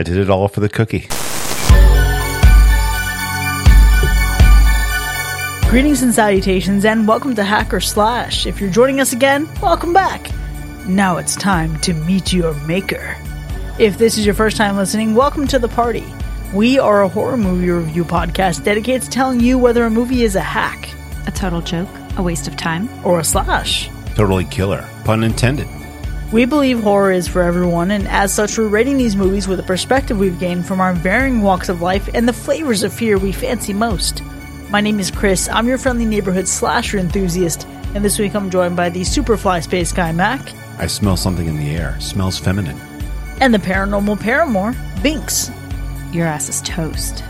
I did it all for the cookie. Greetings and salutations, and welcome to Hack or Slash. If you're joining us again, welcome back. Now it's time to meet your maker. If this is your first time listening, welcome to the party. We are a horror movie review podcast dedicated to telling you whether a movie is a hack, A total joke, a waste of time. or a slash. Totally killer. Pun intended. We believe horror is for everyone, and as such, we're rating these movies with the perspective we've gained from our varying walks of life and the flavors of fear we fancy most. My name is Chris, I'm your friendly neighborhood slasher enthusiast, and this week I'm joined by the Superfly Space Guy Mac I smell something in the air. Smells feminine. and the paranormal paramour, Binks. Your ass is toast.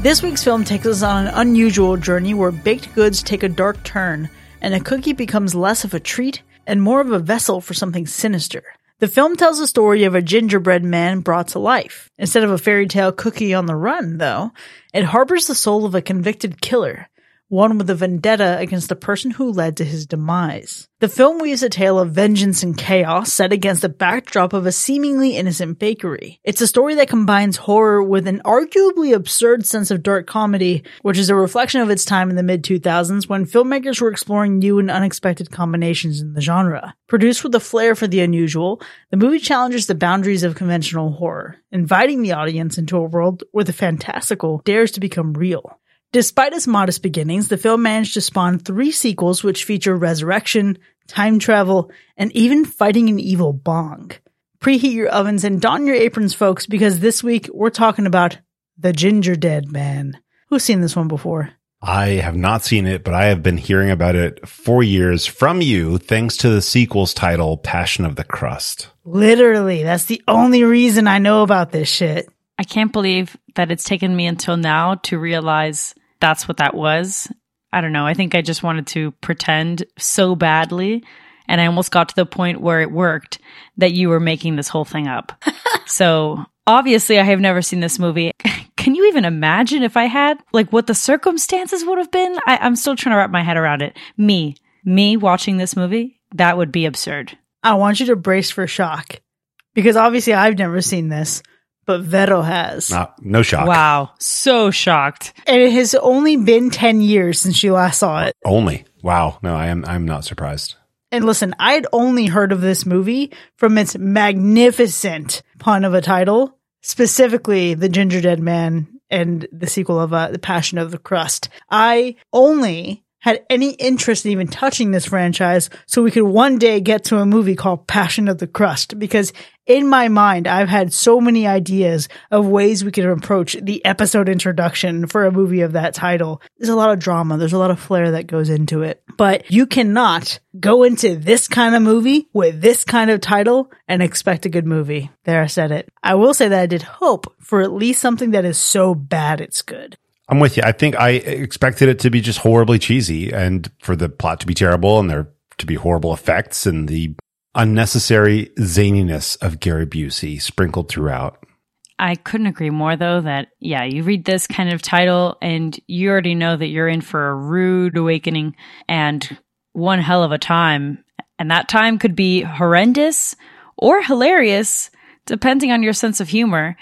This week's film takes us on an unusual journey where baked goods take a dark turn, and a cookie becomes less of a treat and more of a vessel for something sinister. The film tells the story of a gingerbread man brought to life. Instead of a fairy tale cookie on the run, though, it harbors the soul of a convicted killer, one with a vendetta against the person who led to his demise. The film weaves a tale of vengeance and chaos set against the backdrop of a seemingly innocent bakery. It's a story that combines horror with an arguably absurd sense of dark comedy, which is a reflection of its time in the mid 2000s when filmmakers were exploring new and unexpected combinations in the genre. Produced with a flair for the unusual, the movie challenges the boundaries of conventional horror, inviting the audience into a world where the fantastical dares to become real. Despite its modest beginnings, the film managed to spawn three sequels which feature resurrection, time travel, and even fighting an evil bong. Preheat your ovens and don your aprons, folks, because this week we're talking about The Gingerdead Man. Who's seen this one before? I have not seen it, but I have been hearing about it for years from you thanks to the sequel's title, Passion of the Crust. Literally, that's the only reason I know about this shit. I can't believe that it's taken me until now to realize that's what that was. I don't know. I think I just wanted to pretend so badly. And I almost got to the point where it worked that you were making this whole thing up. so obviously, I have never seen this movie. Can you even imagine if I had? Like what the circumstances would have been? I, I'm still trying to wrap my head around it. Me, me watching this movie, that would be absurd. I want you to brace for shock. Because obviously I've never seen this, but Vero has. Not, no shock. Wow. So shocked. And it has only been 10 years since you last saw it. Only. Wow. No, I am. I'm not surprised. And listen, I had only heard of this movie from its magnificent pun of a title, specifically The Gingerdead Man and the sequel of uh, The Passion of the Crust. I only had any interest in even touching this franchise so we could one day get to a movie called Passion of the Crust because in my mind, I've had so many ideas of ways we could approach the episode introduction for a movie of that title. There's a lot of drama. There's a lot of flair that goes into it, but you cannot go into this kind of movie with this kind of title and expect a good movie. There, I said it. I will say that I did hope for at least something that is so bad it's good. I'm with you. I think I expected it to be just horribly cheesy and for the plot to be terrible and there to be horrible effects and the unnecessary zaniness of Gary Busey sprinkled throughout. I couldn't agree more though that yeah, you read this kind of title and you already know that you're in for a rude awakening and one hell of a time. And that time could be horrendous or hilarious depending on your sense of humor.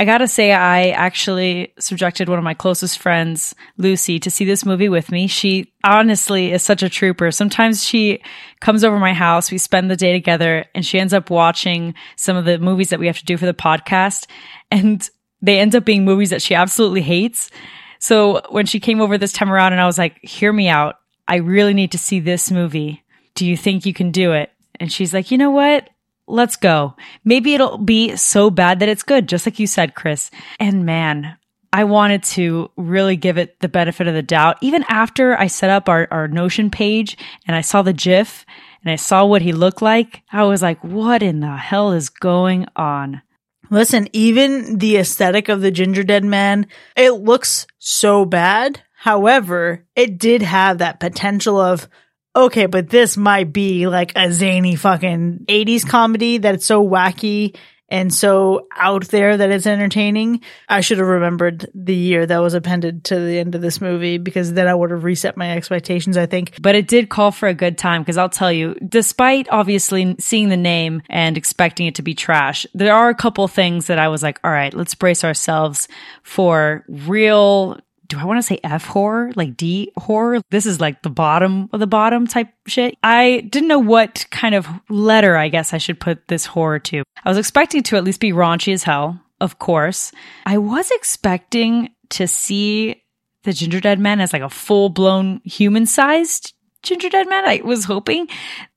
I gotta say, I actually subjected one of my closest friends, Lucy, to see this movie with me. She honestly is such a trooper. Sometimes she comes over my house, we spend the day together, and she ends up watching some of the movies that we have to do for the podcast. And they end up being movies that she absolutely hates. So when she came over this time around and I was like, hear me out. I really need to see this movie. Do you think you can do it? And she's like, you know what? Let's go. Maybe it'll be so bad that it's good, just like you said, Chris. And man, I wanted to really give it the benefit of the doubt. Even after I set up our, our Notion page and I saw the GIF and I saw what he looked like, I was like, what in the hell is going on? Listen, even the aesthetic of the Gingerdead Man, it looks so bad. However, it did have that potential of, okay, but this might be like a zany fucking 80s comedy that's so wacky and so out there that it's entertaining. I should have remembered the year that was appended to the end of this movie because then I would have reset my expectations, I think. But it did call for a good time because I'll tell you, despite obviously seeing the name and expecting it to be trash, there are a couple things that I was like, all right, let's brace ourselves for real do I want to say F horror? Like D horror? This is like the bottom of the bottom type shit. I didn't know what kind of letter I guess I should put this horror to. I was expecting to at least be raunchy as hell, of course. I was expecting to see the Gingerdead Man as like a full blown human sized Gingerdead Man. I was hoping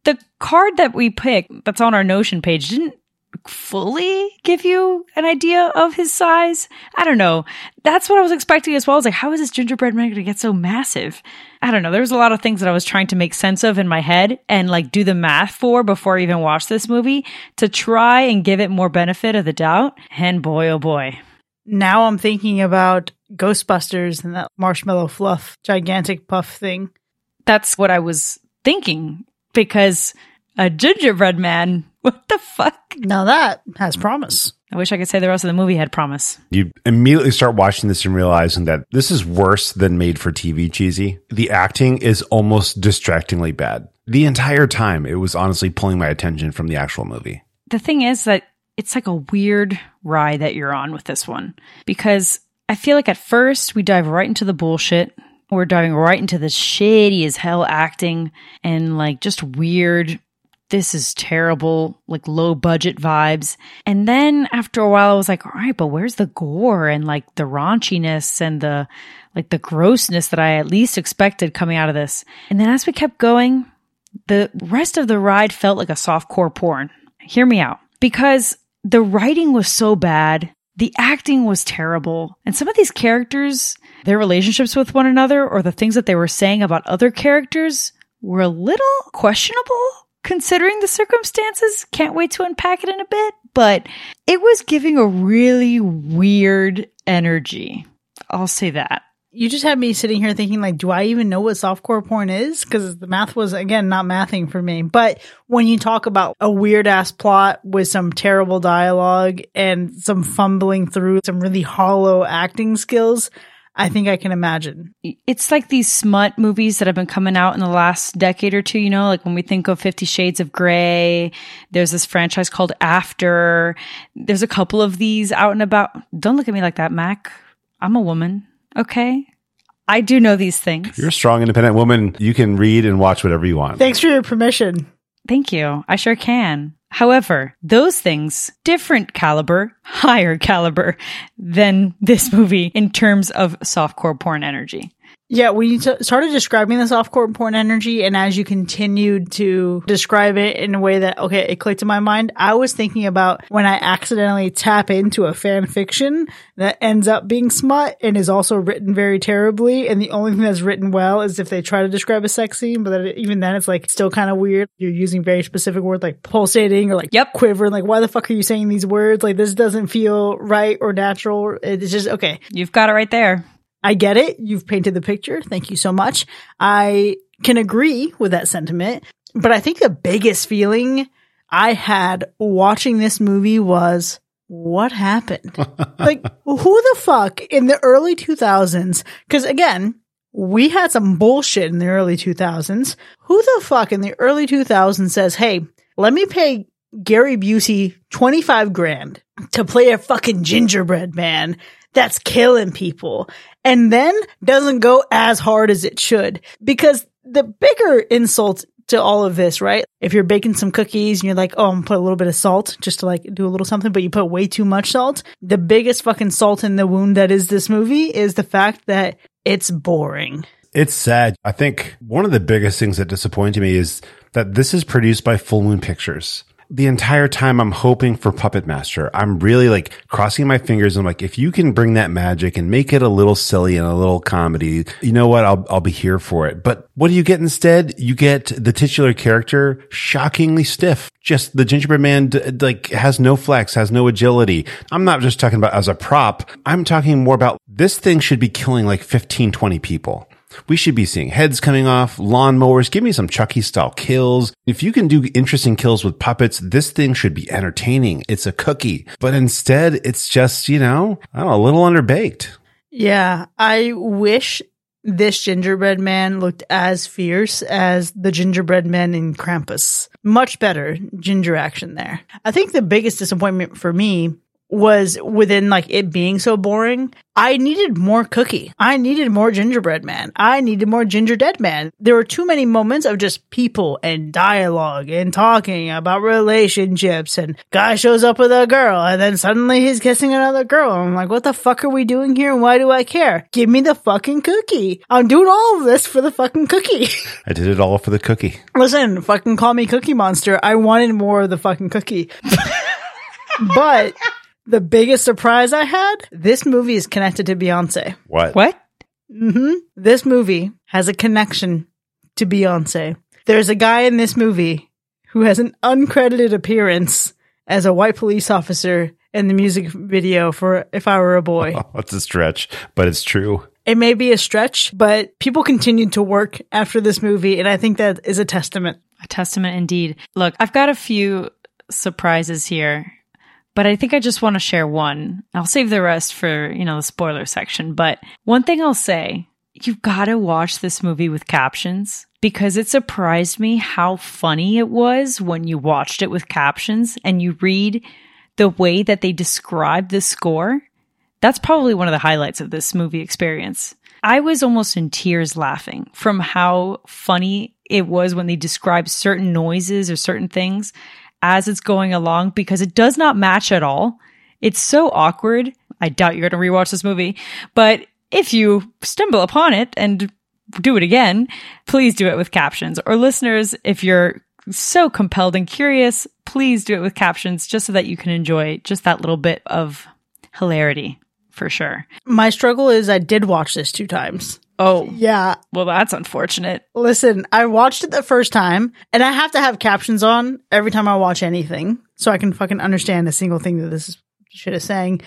the card that we picked that's on our Notion page didn't fully give you an idea of his size. I don't know. That's what I was expecting as well. I was like, how is this gingerbread man going to get so massive? I don't know. There was a lot of things that I was trying to make sense of in my head and like do the math for before I even watched this movie to try and give it more benefit of the doubt. And boy, oh boy. Now I'm thinking about Ghostbusters and that marshmallow fluff gigantic puff thing. That's what I was thinking because a gingerbread man what the fuck? Now that has promise. I wish I could say the rest of the movie had promise. You immediately start watching this and realizing that this is worse than made for TV cheesy. The acting is almost distractingly bad. The entire time, it was honestly pulling my attention from the actual movie. The thing is that it's like a weird ride that you're on with this one because I feel like at first we dive right into the bullshit. We're diving right into the shady as hell acting and like just weird this is terrible, like low budget vibes. And then after a while, I was like, all right, but where's the gore and like the raunchiness and the like the grossness that I at least expected coming out of this? And then as we kept going, the rest of the ride felt like a soft core porn. Hear me out. Because the writing was so bad, the acting was terrible, and some of these characters, their relationships with one another or the things that they were saying about other characters were a little questionable considering the circumstances. Can't wait to unpack it in a bit, but it was giving a really weird energy. I'll say that. You just had me sitting here thinking, like, do I even know what softcore porn is? Because the math was, again, not mathing for me. But when you talk about a weird ass plot with some terrible dialogue and some fumbling through some really hollow acting skills, I think I can imagine. It's like these smut movies that have been coming out in the last decade or two, you know, like when we think of 50 Shades of Grey, there's this franchise called After. There's a couple of these out and about. Don't look at me like that, Mac. I'm a woman, okay? I do know these things. You're a strong, independent woman. You can read and watch whatever you want. Thanks for your permission. Thank you. I sure can. However, those things, different caliber, higher caliber than this movie in terms of softcore porn energy. Yeah, when you t- started describing the softcore porn energy, and as you continued to describe it in a way that okay, it clicked in my mind, I was thinking about when I accidentally tap into a fan fiction that ends up being smut and is also written very terribly, and the only thing that's written well is if they try to describe a sex scene, but then even then it's like still kind of weird. You're using very specific words like pulsating or like yep quiver. Like why the fuck are you saying these words? Like this doesn't feel right or natural. It's just okay. You've got it right there. I get it. You've painted the picture. Thank you so much. I can agree with that sentiment, but I think the biggest feeling I had watching this movie was what happened? like, who the fuck in the early 2000s? Cause again, we had some bullshit in the early 2000s. Who the fuck in the early 2000s says, Hey, let me pay Gary Busey 25 grand to play a fucking gingerbread man that's killing people and then doesn't go as hard as it should because the bigger insult to all of this, right? If you're baking some cookies and you're like, oh, I'm gonna put a little bit of salt just to like do a little something, but you put way too much salt. The biggest fucking salt in the wound that is this movie is the fact that it's boring. It's sad. I think one of the biggest things that disappointed me is that this is produced by Full Moon Pictures the entire time I'm hoping for Puppet Master. I'm really like crossing my fingers. I'm like, if you can bring that magic and make it a little silly and a little comedy, you know what? I'll, I'll be here for it. But what do you get instead? You get the titular character shockingly stiff. Just the gingerbread man, like has no flex, has no agility. I'm not just talking about as a prop. I'm talking more about this thing should be killing like 15, 20 people. We should be seeing heads coming off, lawnmowers. Give me some Chucky style kills. If you can do interesting kills with puppets, this thing should be entertaining. It's a cookie. But instead, it's just, you know, I don't know, a little underbaked. Yeah, I wish this gingerbread man looked as fierce as the gingerbread men in Krampus. Much better ginger action there. I think the biggest disappointment for me was within like it being so boring. I needed more cookie. I needed more gingerbread man. I needed more ginger dead man. There were too many moments of just people and dialogue and talking about relationships and guy shows up with a girl and then suddenly he's kissing another girl. I'm like, what the fuck are we doing here and why do I care? Give me the fucking cookie. I'm doing all of this for the fucking cookie. I did it all for the cookie. Listen, fucking call me Cookie Monster. I wanted more of the fucking cookie. but the biggest surprise I had, this movie is connected to Beyonce. What? What? hmm This movie has a connection to Beyonce. There's a guy in this movie who has an uncredited appearance as a white police officer in the music video for If I Were a Boy. Oh, it's a stretch, but it's true. It may be a stretch, but people continued to work after this movie, and I think that is a testament. A testament indeed. Look, I've got a few surprises here, but I think I just want to share one. I'll save the rest for, you know, the spoiler section. But one thing I'll say, you've got to watch this movie with captions because it surprised me how funny it was when you watched it with captions and you read the way that they describe the score. That's probably one of the highlights of this movie experience. I was almost in tears laughing from how funny it was when they describe certain noises or certain things as it's going along because it does not match at all. It's so awkward. I doubt you're going to rewatch this movie, but if you stumble upon it and do it again, please do it with captions. Or listeners, if you're so compelled and curious, please do it with captions just so that you can enjoy just that little bit of hilarity for sure. My struggle is I did watch this two times. Oh, Yeah. well, that's unfortunate. Listen, I watched it the first time and I have to have captions on every time I watch anything so I can fucking understand a single thing that this shit is saying.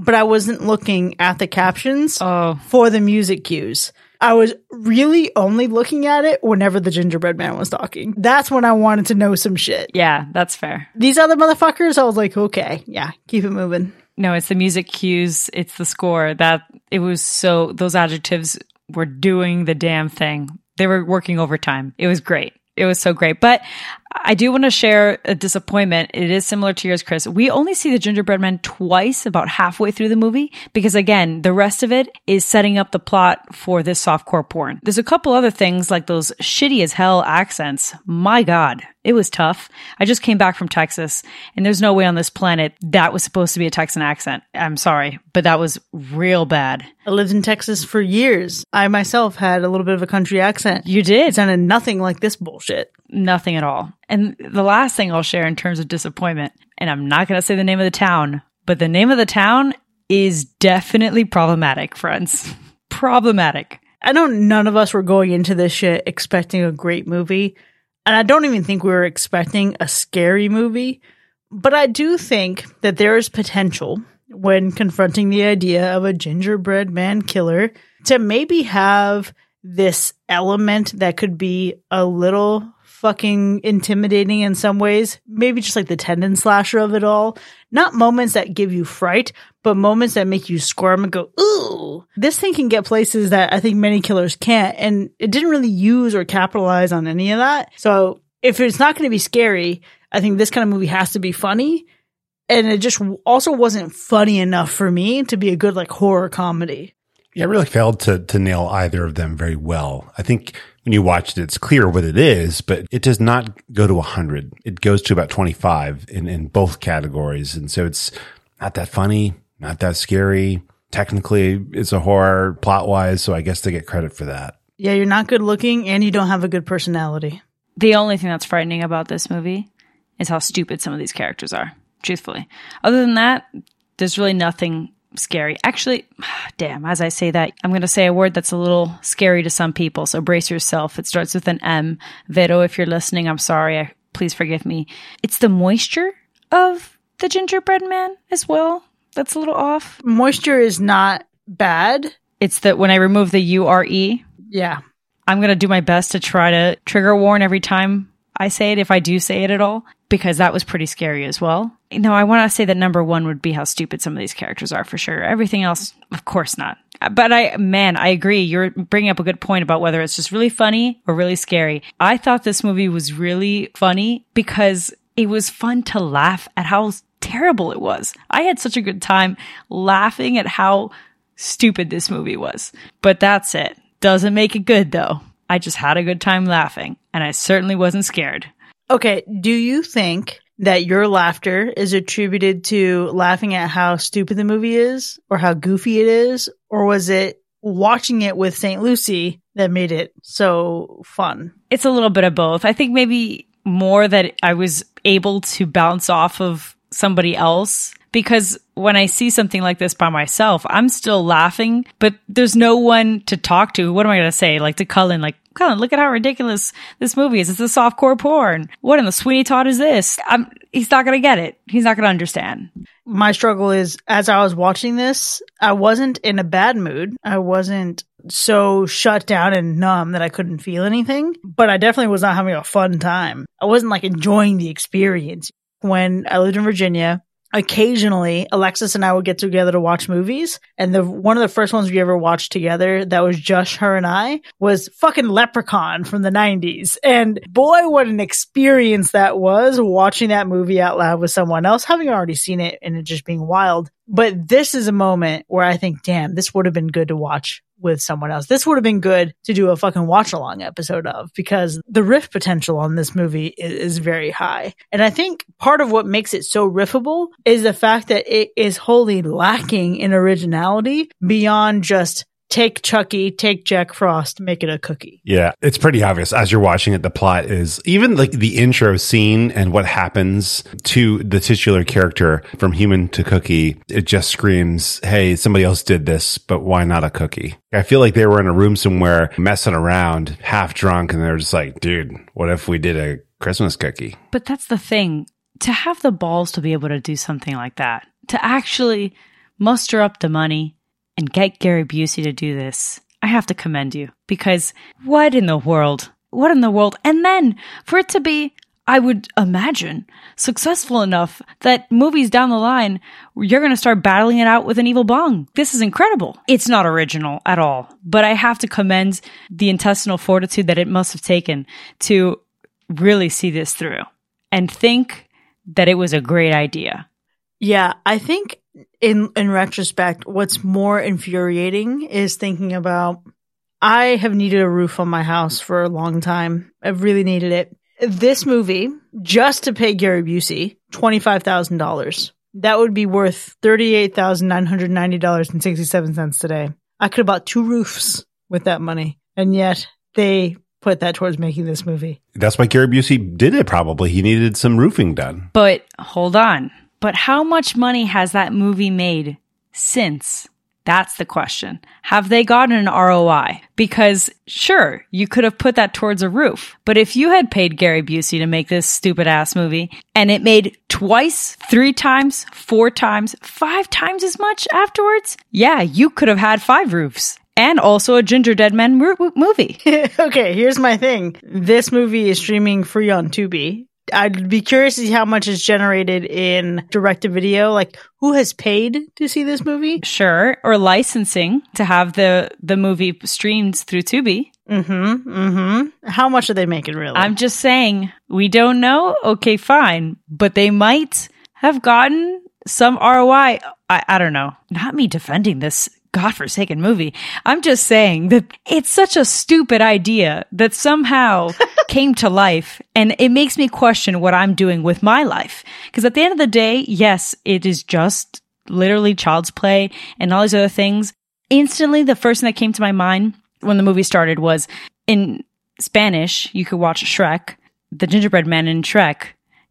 But I wasn't looking at the captions Oh, for the music cues. I was really only looking at it whenever the gingerbread man was talking. That's when I wanted to know some shit. yeah, that's fair. These other motherfuckers, I was like, okay, yeah, keep it moving. No, it's the music cues, it's the score. That it was so those adjectives were doing the damn thing. They were working overtime. It was great. It was so great. But I do want to share a disappointment. It is similar to yours, Chris. We only see the gingerbread man twice, about halfway through the movie, because again, the rest of it is setting up the plot for this softcore porn. There's a couple other things like those shitty as hell accents. My God, it was tough. I just came back from Texas, and there's no way on this planet that was supposed to be a Texan accent. I'm sorry, but that was real bad. I lived in Texas for years. I myself had a little bit of a country accent. You It did sounded nothing like this bullshit. nothing at all. And the last thing I'll share in terms of disappointment, and I'm not going to say the name of the town, but the name of the town is definitely problematic, friends. problematic. I know none of us were going into this shit expecting a great movie. And I don't even think we were expecting a scary movie. But I do think that there is potential when confronting the idea of a gingerbread man killer to maybe have this element that could be a little fucking intimidating in some ways. Maybe just like the tendon slasher of it all. Not moments that give you fright, but moments that make you squirm and go, ooh. This thing can get places that I think many killers can't. And it didn't really use or capitalize on any of that. So if it's not going to be scary, I think this kind of movie has to be funny. And it just also wasn't funny enough for me to be a good like horror comedy. Yeah, it really failed to to nail either of them very well. I think when you watch it, it's clear what it is, but it does not go to 100. It goes to about 25 in, in both categories. And so it's not that funny, not that scary. Technically, it's a horror plot wise. So I guess they get credit for that. Yeah, you're not good looking and you don't have a good personality. The only thing that's frightening about this movie is how stupid some of these characters are, truthfully. Other than that, there's really nothing scary. Actually, damn, as I say that, I'm going to say a word that's a little scary to some people. So brace yourself. It starts with an M. Vero, if you're listening, I'm sorry. I, please forgive me. It's the moisture of the gingerbread man as well. That's a little off. Moisture is not bad. It's that when I remove the U R E, Yeah. I'm going to do my best to try to trigger warn every time I say it, if I do say it at all, because that was pretty scary as well. No, I want to say that number one would be how stupid some of these characters are for sure. Everything else, of course not. But I, man, I agree. You're bringing up a good point about whether it's just really funny or really scary. I thought this movie was really funny because it was fun to laugh at how terrible it was. I had such a good time laughing at how stupid this movie was. But that's it. Doesn't make it good though. I just had a good time laughing, and I certainly wasn't scared. Okay, do you think that your laughter is attributed to laughing at how stupid the movie is or how goofy it is? Or was it watching it with St. Lucie that made it so fun? It's a little bit of both. I think maybe more that I was able to bounce off of somebody else because when I see something like this by myself, I'm still laughing, but there's no one to talk to. What am I going to say? Like to Cullen, like, Cullen, look at how ridiculous this movie is. It's a softcore porn. What in the Sweeney Todd is this? I'm, he's not going to get it. He's not going to understand. My struggle is as I was watching this, I wasn't in a bad mood. I wasn't so shut down and numb that I couldn't feel anything, but I definitely was not having a fun time. I wasn't like enjoying the experience. When I lived in Virginia, occasionally Alexis and I would get together to watch movies. And the one of the first ones we ever watched together that was just her and I was fucking Leprechaun from the 90s. And boy, what an experience that was watching that movie out loud with someone else, having already seen it and it just being wild. But this is a moment where I think, damn, this would have been good to watch with someone else. This would have been good to do a fucking watch along episode of because the riff potential on this movie is, is, very high. And I think part of what makes it so riffable is the fact that it is wholly lacking in originality beyond just take Chucky, take Jack Frost, make it a cookie. Yeah, it's pretty obvious as you're watching it. The plot is even like the intro scene and what happens to the titular character from human to cookie. It just screams, Hey, somebody else did this, but why not a cookie? I feel like they were in a room somewhere messing around, half drunk, and they're just like, dude, what if we did a Christmas cookie? But that's the thing. To have the balls to be able to do something like that, to actually muster up the money, and get Gary Busey to do this, I have to commend you because what in the world? What in the world? And then for it to be, I would imagine, successful enough that movies down the line, you're going to start battling it out with an evil bong. This is incredible. It's not original at all, but I have to commend the intestinal fortitude that it must have taken to really see this through and think that it was a great idea. Yeah, I think in in retrospect, what's more infuriating is thinking about I have needed a roof on my house for a long time. I've really needed it. This movie, just to pay Gary Busey twenty five thousand dollars, that would be worth thirty eight thousand nine hundred ninety dollars and sixty seven cents today. I could have bought two roofs with that money, and yet they put that towards making this movie. That's why Gary Busey did it. Probably he needed some roofing done. But hold on but how much money has that movie made since? That's the question. Have they gotten an ROI? Because sure, you could have put that towards a roof. But if you had paid Gary Busey to make this stupid ass movie and it made twice, three times, four times, five times as much afterwards, yeah, you could have had five roofs and also a Gingerdead Man movie. okay, here's my thing. This movie is streaming free on Tubi. I'd be curious to see how much is generated in direct to video. Like, who has paid to see this movie? Sure, or licensing to have the the movie streamed through Tubi. Mm-hmm. Mm-hmm. How much are they making, really? I'm just saying we don't know. Okay, fine, but they might have gotten some ROI. I, I don't know. Not me defending this godforsaken movie. I'm just saying that it's such a stupid idea that somehow came to life and it makes me question what I'm doing with my life. Because at the end of the day, yes, it is just literally child's play and all these other things. Instantly, the first thing that came to my mind when the movie started was in Spanish, you could watch Shrek, the gingerbread man in Shrek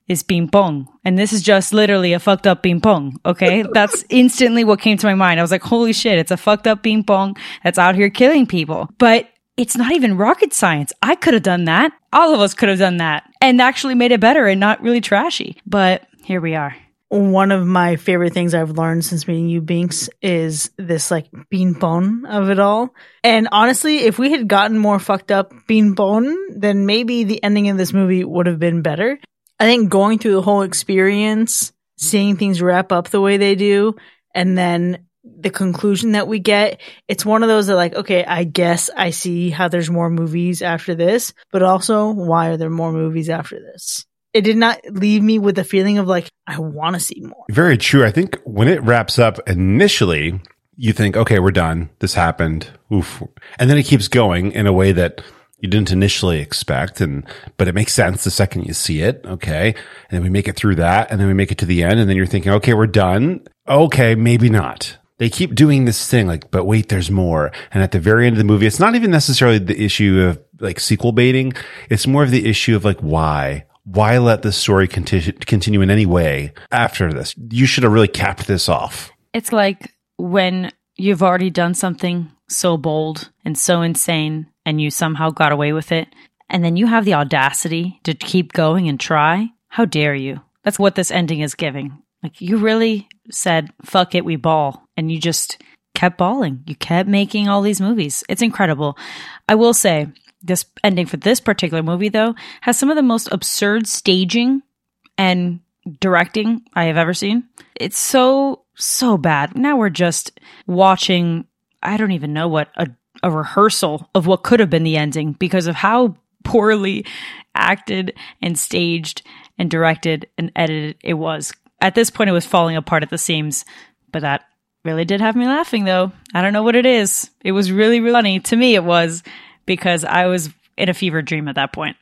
is ping pong. And this is just literally a fucked up ping pong. Okay. That's instantly what came to my mind. I was like, holy shit, it's a fucked up ping pong that's out here killing people. But it's not even rocket science. I could have done that. All of us could have done that and actually made it better and not really trashy. But here we are. one of my favorite things I've learned since meeting you, Binks, is this like bean bone of it all. And honestly, if we had gotten more fucked up bean bone, then maybe the ending of this movie would have been better. I think going through the whole experience, seeing things wrap up the way they do, and then the conclusion that we get, it's one of those that like, okay, I guess I see how there's more movies after this, but also why are there more movies after this? It did not leave me with the feeling of like, I want to see more. Very true. I think when it wraps up initially, you think, okay, we're done. This happened. Oof. And then it keeps going in a way that you didn't initially expect. And, but it makes sense the second you see it. Okay. And then we make it through that and then we make it to the end and then you're thinking, okay, we're done. Okay. Maybe not. They keep doing this thing like, but wait, there's more. And at the very end of the movie, it's not even necessarily the issue of like sequel baiting. It's more of the issue of like, why? Why let this story continue, continue in any way after this? You should have really capped this off. It's like when you've already done something so bold and so insane and you somehow got away with it, and then you have the audacity to keep going and try. How dare you? That's what this ending is giving. Like you really said, fuck it, we ball. And you just kept balling. You kept making all these movies. It's incredible. I will say, this ending for this particular movie, though, has some of the most absurd staging and directing I have ever seen. It's so, so bad. Now we're just watching, I don't even know what, a, a rehearsal of what could have been the ending because of how poorly acted and staged and directed and edited it was. At this point, it was falling apart at the seams, but that really did have me laughing though. I don't know what it is. It was really, really funny. To me, it was because I was in a fever dream at that point.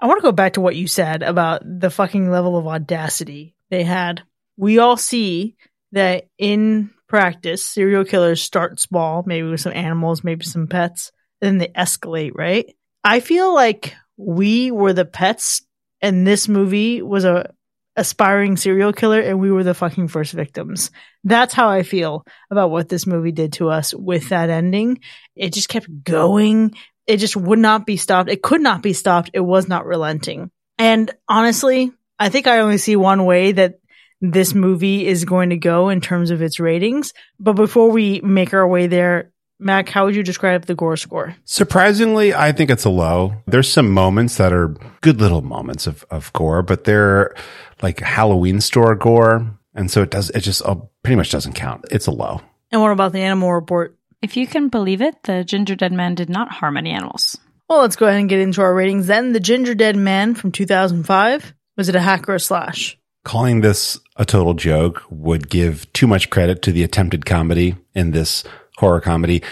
I want to go back to what you said about the fucking level of audacity they had. We all see that in practice, serial killers start small, maybe with some animals, maybe some pets, and then they escalate, right? I feel like we were the pets and this movie was a aspiring serial killer and we were the fucking first victims. That's how I feel about what this movie did to us with that ending. It just kept going. It just would not be stopped. It could not be stopped. It was not relenting. And honestly, I think I only see one way that this movie is going to go in terms of its ratings. But before we make our way there, Mac, how would you describe the gore score? Surprisingly, I think it's a low. There's some moments that are good little moments of, of gore, but they're like Halloween store gore. And so it does, it just uh, pretty much doesn't count. It's a low. And what about the animal report? If you can believe it, the Gingerdead Man did not harm any animals. Well, let's go ahead and get into our ratings then. The Gingerdead Man from 2005. Was it a hack or a slash? Calling this a total joke would give too much credit to the attempted comedy in this horror comedy.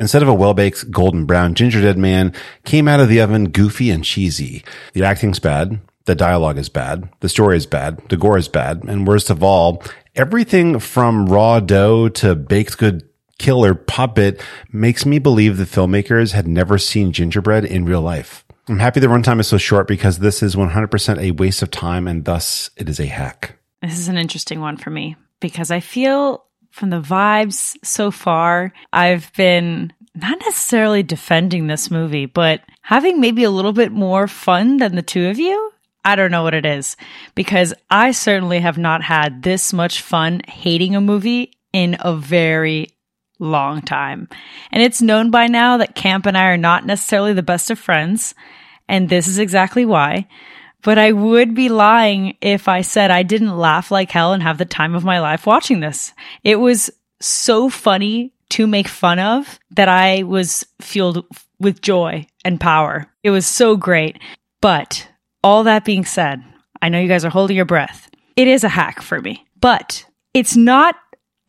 Instead of a well-baked golden brown ginger dead man came out of the oven goofy and cheesy. The acting's bad. The dialogue is bad. The story is bad. The gore is bad. And worst of all, everything from raw dough to baked good killer puppet makes me believe the filmmakers had never seen gingerbread in real life. I'm happy the runtime is so short because this is 100% a waste of time and thus it is a hack. This is an interesting one for me because I feel from the vibes so far, I've been not necessarily defending this movie, but having maybe a little bit more fun than the two of you. I don't know what it is because I certainly have not had this much fun hating a movie in a very long time. And it's known by now that Camp and I are not necessarily the best of friends. And this is exactly why. But I would be lying if I said I didn't laugh like hell and have the time of my life watching this. It was so funny to make fun of that I was fueled with joy and power. It was so great. But all that being said, I know you guys are holding your breath. It is a hack for me, but it's not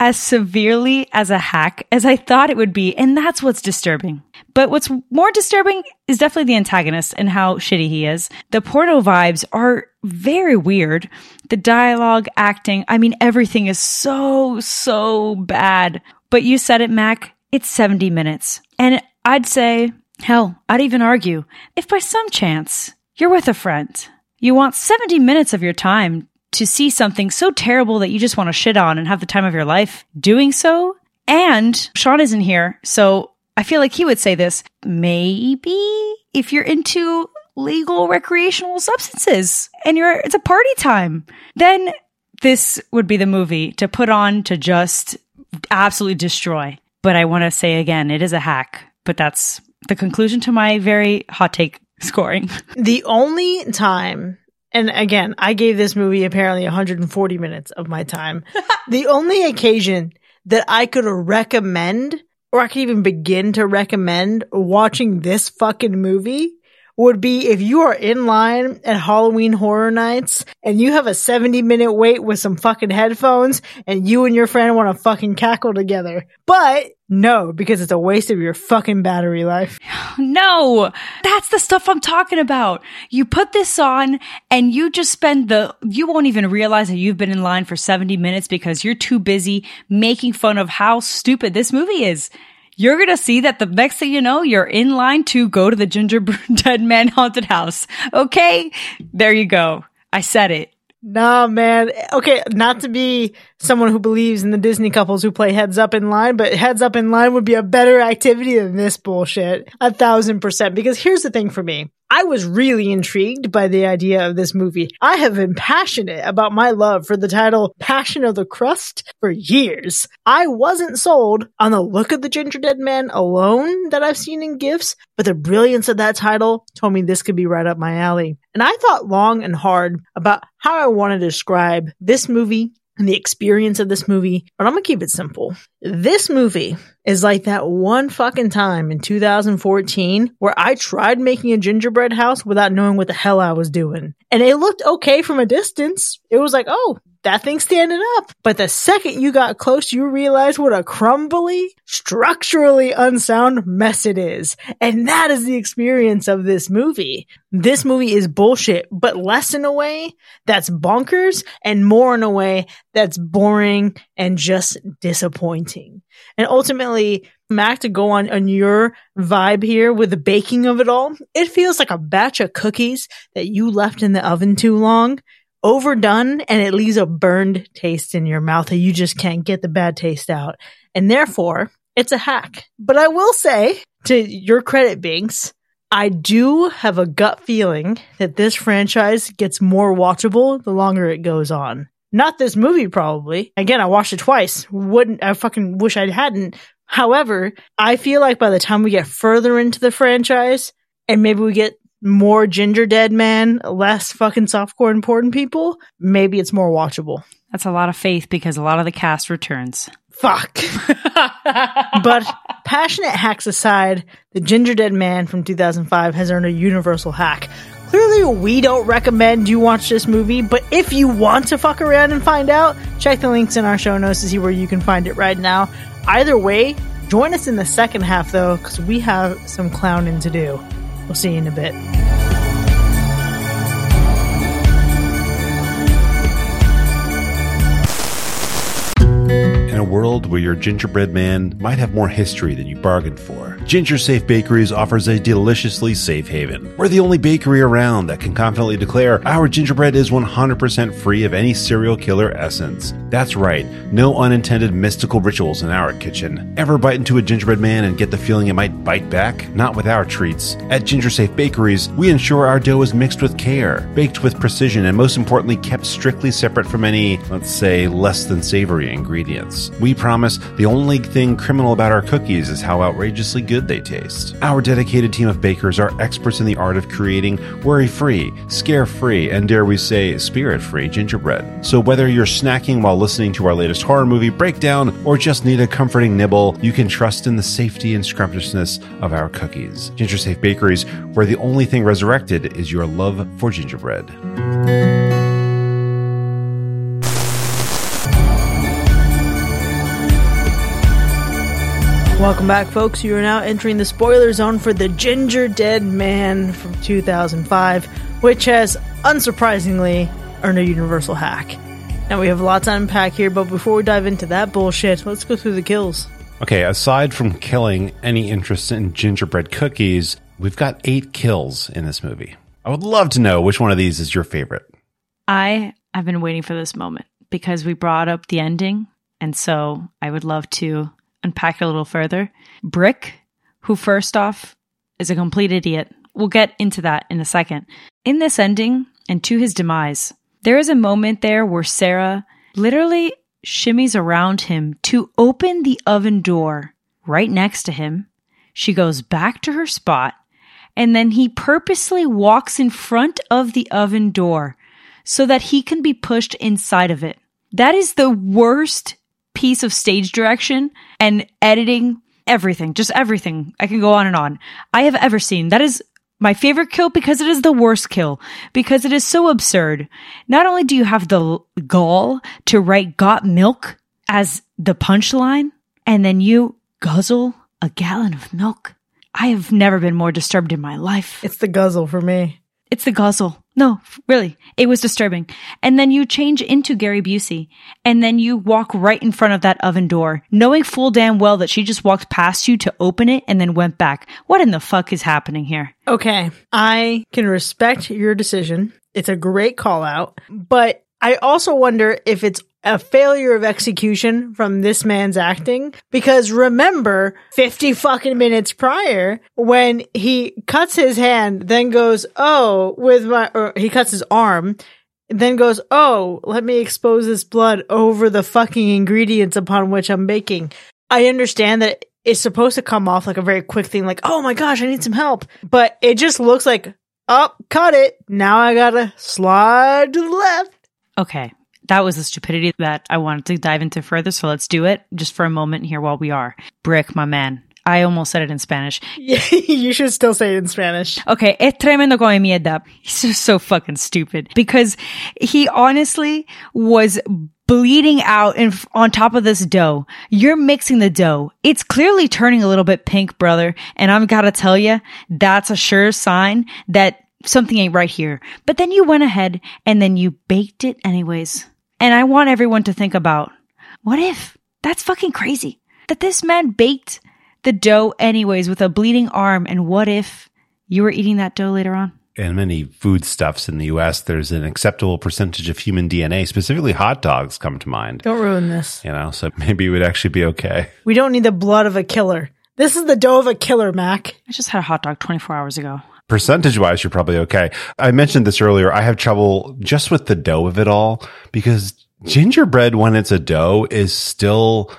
as severely as a hack as I thought it would be. And that's what's disturbing. But what's more disturbing is definitely the antagonist and how shitty he is. The Porno vibes are very weird. The dialogue, acting, I mean, everything is so, so bad. But you said it, Mac. It's 70 minutes. And I'd say, hell, I'd even argue, if by some chance you're with a friend, you want 70 minutes of your time to see something so terrible that you just want to shit on and have the time of your life doing so. And Sean isn't here, so I feel like he would say this. Maybe if you're into legal recreational substances and you're it's a party time, then this would be the movie to put on to just absolutely destroy. But I want to say again, it is a hack, but that's the conclusion to my very hot take scoring. The only time, and again, I gave this movie apparently 140 minutes of my time. the only occasion that I could recommend, or I could even begin to recommend watching this fucking movie would be if you are in line at Halloween Horror Nights and you have a 70 minute wait with some fucking headphones and you and your friend want to fucking cackle together. But no, because it's a waste of your fucking battery life. No, that's the stuff I'm talking about. You put this on and you just spend the, you won't even realize that you've been in line for 70 minutes because you're too busy making fun of how stupid this movie is you're going to see that the next thing you know, you're in line to go to the gingerbread dead man haunted house. Okay. There you go. I said it. Nah, man. Okay, not to be someone who believes in the Disney couples who play heads up in line, but heads up in line would be a better activity than this bullshit. A thousand percent. Because here's the thing for me. I was really intrigued by the idea of this movie. I have been passionate about my love for the title Passion of the Crust for years. I wasn't sold on the look of the Gingerdead Man alone that I've seen in GIFs, but the brilliance of that title told me this could be right up my alley. And I thought long and hard about how I want to describe this movie and the experience of this movie, but I'm gonna keep it simple. This movie is like that one fucking time in 2014 where I tried making a gingerbread house without knowing what the hell I was doing. And it looked okay from a distance. It was like, oh, that thing's standing up. But the second you got close, you realized what a crumbly, structurally unsound mess it is. And that is the experience of this movie. This movie is bullshit, but less in a way that's bonkers and more in a way that's boring and just disappointing. And ultimately, Mac, to go on, on your vibe here with the baking of it all, it feels like a batch of cookies that you left in the oven too long, overdone, and it leaves a burned taste in your mouth that you just can't get the bad taste out. And therefore, it's a hack. But I will say, to your credit, Binks, I do have a gut feeling that this franchise gets more watchable the longer it goes on. Not this movie, probably. Again, I watched it twice. Wouldn't, I fucking wish I hadn't. However, I feel like by the time we get further into the franchise and maybe we get more Gingerdead Man, less fucking softcore important people, maybe it's more watchable. That's a lot of faith because a lot of the cast returns. Fuck. but passionate hacks aside, the Gingerdead Man from 2005 has earned a universal hack. Clearly, we don't recommend you watch this movie, but if you want to fuck around and find out, check the links in our show notes to see where you can find it right now. Either way, join us in the second half though, because we have some clowning to do. We'll see you in a bit. In a world where your gingerbread man might have more history than you bargained for, Ginger Safe Bakeries offers a deliciously safe haven. We're the only bakery around that can confidently declare our gingerbread is 100% free of any serial killer essence. That's right, no unintended mystical rituals in our kitchen. Ever bite into a gingerbread man and get the feeling it might bite back? Not with our treats. At Ginger Safe Bakeries, we ensure our dough is mixed with care, baked with precision, and most importantly, kept strictly separate from any, let's say, less than savory ingredients. We promise the only thing criminal about our cookies is how outrageously good they taste. Our dedicated team of bakers are experts in the art of creating worry free, scare free, and dare we say, spirit free gingerbread. So whether you're snacking while listening to our latest horror movie breakdown or just need a comforting nibble, you can trust in the safety and scrumptiousness of our cookies. Ginger Safe Bakeries, where the only thing resurrected is your love for gingerbread. Welcome back, folks. You are now entering the spoiler zone for The Gingerdead Man from 2005, which has, unsurprisingly, earned a universal hack. Now, we have lots to unpack here, but before we dive into that bullshit, let's go through the kills. Okay, aside from killing any interest in gingerbread cookies, we've got eight kills in this movie. I would love to know which one of these is your favorite. I have been waiting for this moment because we brought up the ending. And so I would love to unpack a little further. Brick, who first off is a complete idiot. We'll get into that in a second. In this ending, and to his demise, there is a moment there where Sarah literally shimmies around him to open the oven door right next to him. She goes back to her spot and then he purposely walks in front of the oven door so that he can be pushed inside of it. That is the worst piece of stage direction and editing, everything, just everything. I can go on and on. I have ever seen. That is my favorite kill because it is the worst kill because it is so absurd. Not only do you have the gall to write got milk as the punchline and then you guzzle a gallon of milk. I have never been more disturbed in my life. It's the guzzle for me. It's the guzzle. No, really. It was disturbing. And then you change into Gary Busey and then you walk right in front of that oven door, knowing full damn well that she just walked past you to open it and then went back. What in the fuck is happening here? Okay. I can respect your decision. It's a great call out, but I also wonder if it's a failure of execution from this man's acting. Because remember 50 fucking minutes prior when he cuts his hand then goes oh with my or he cuts his arm then goes oh let me expose this blood over the fucking ingredients upon which I'm baking. I understand that it's supposed to come off like a very quick thing like oh my gosh I need some help. But it just looks like oh, cut it. Now I gotta slide to the left. Okay that was the stupidity that I wanted to dive into further. So let's do it just for a moment here while we are. Brick, my man. I almost said it in Spanish. Yeah, you should still say it in Spanish. Okay, es tremendo con mierda. He's just so fucking stupid because he honestly was bleeding out in, on top of this dough. You're mixing the dough. It's clearly turning a little bit pink, brother. And I've got to tell you, that's a sure sign that something ain't right here. But then you went ahead and then you baked it anyways. And I want everyone to think about what if that's fucking crazy that this man baked the dough anyways with a bleeding arm. And what if you were eating that dough later on? In many foodstuffs in the US, there's an acceptable percentage of human DNA, specifically hot dogs come to mind. Don't ruin this. You know, so maybe it would actually be okay. We don't need the blood of a killer. This is the dough of a killer, Mac. I just had a hot dog 24 hours ago percentage wise, you're probably okay. I mentioned this earlier. I have trouble just with the dough of it all because gingerbread, when it's a dough, is still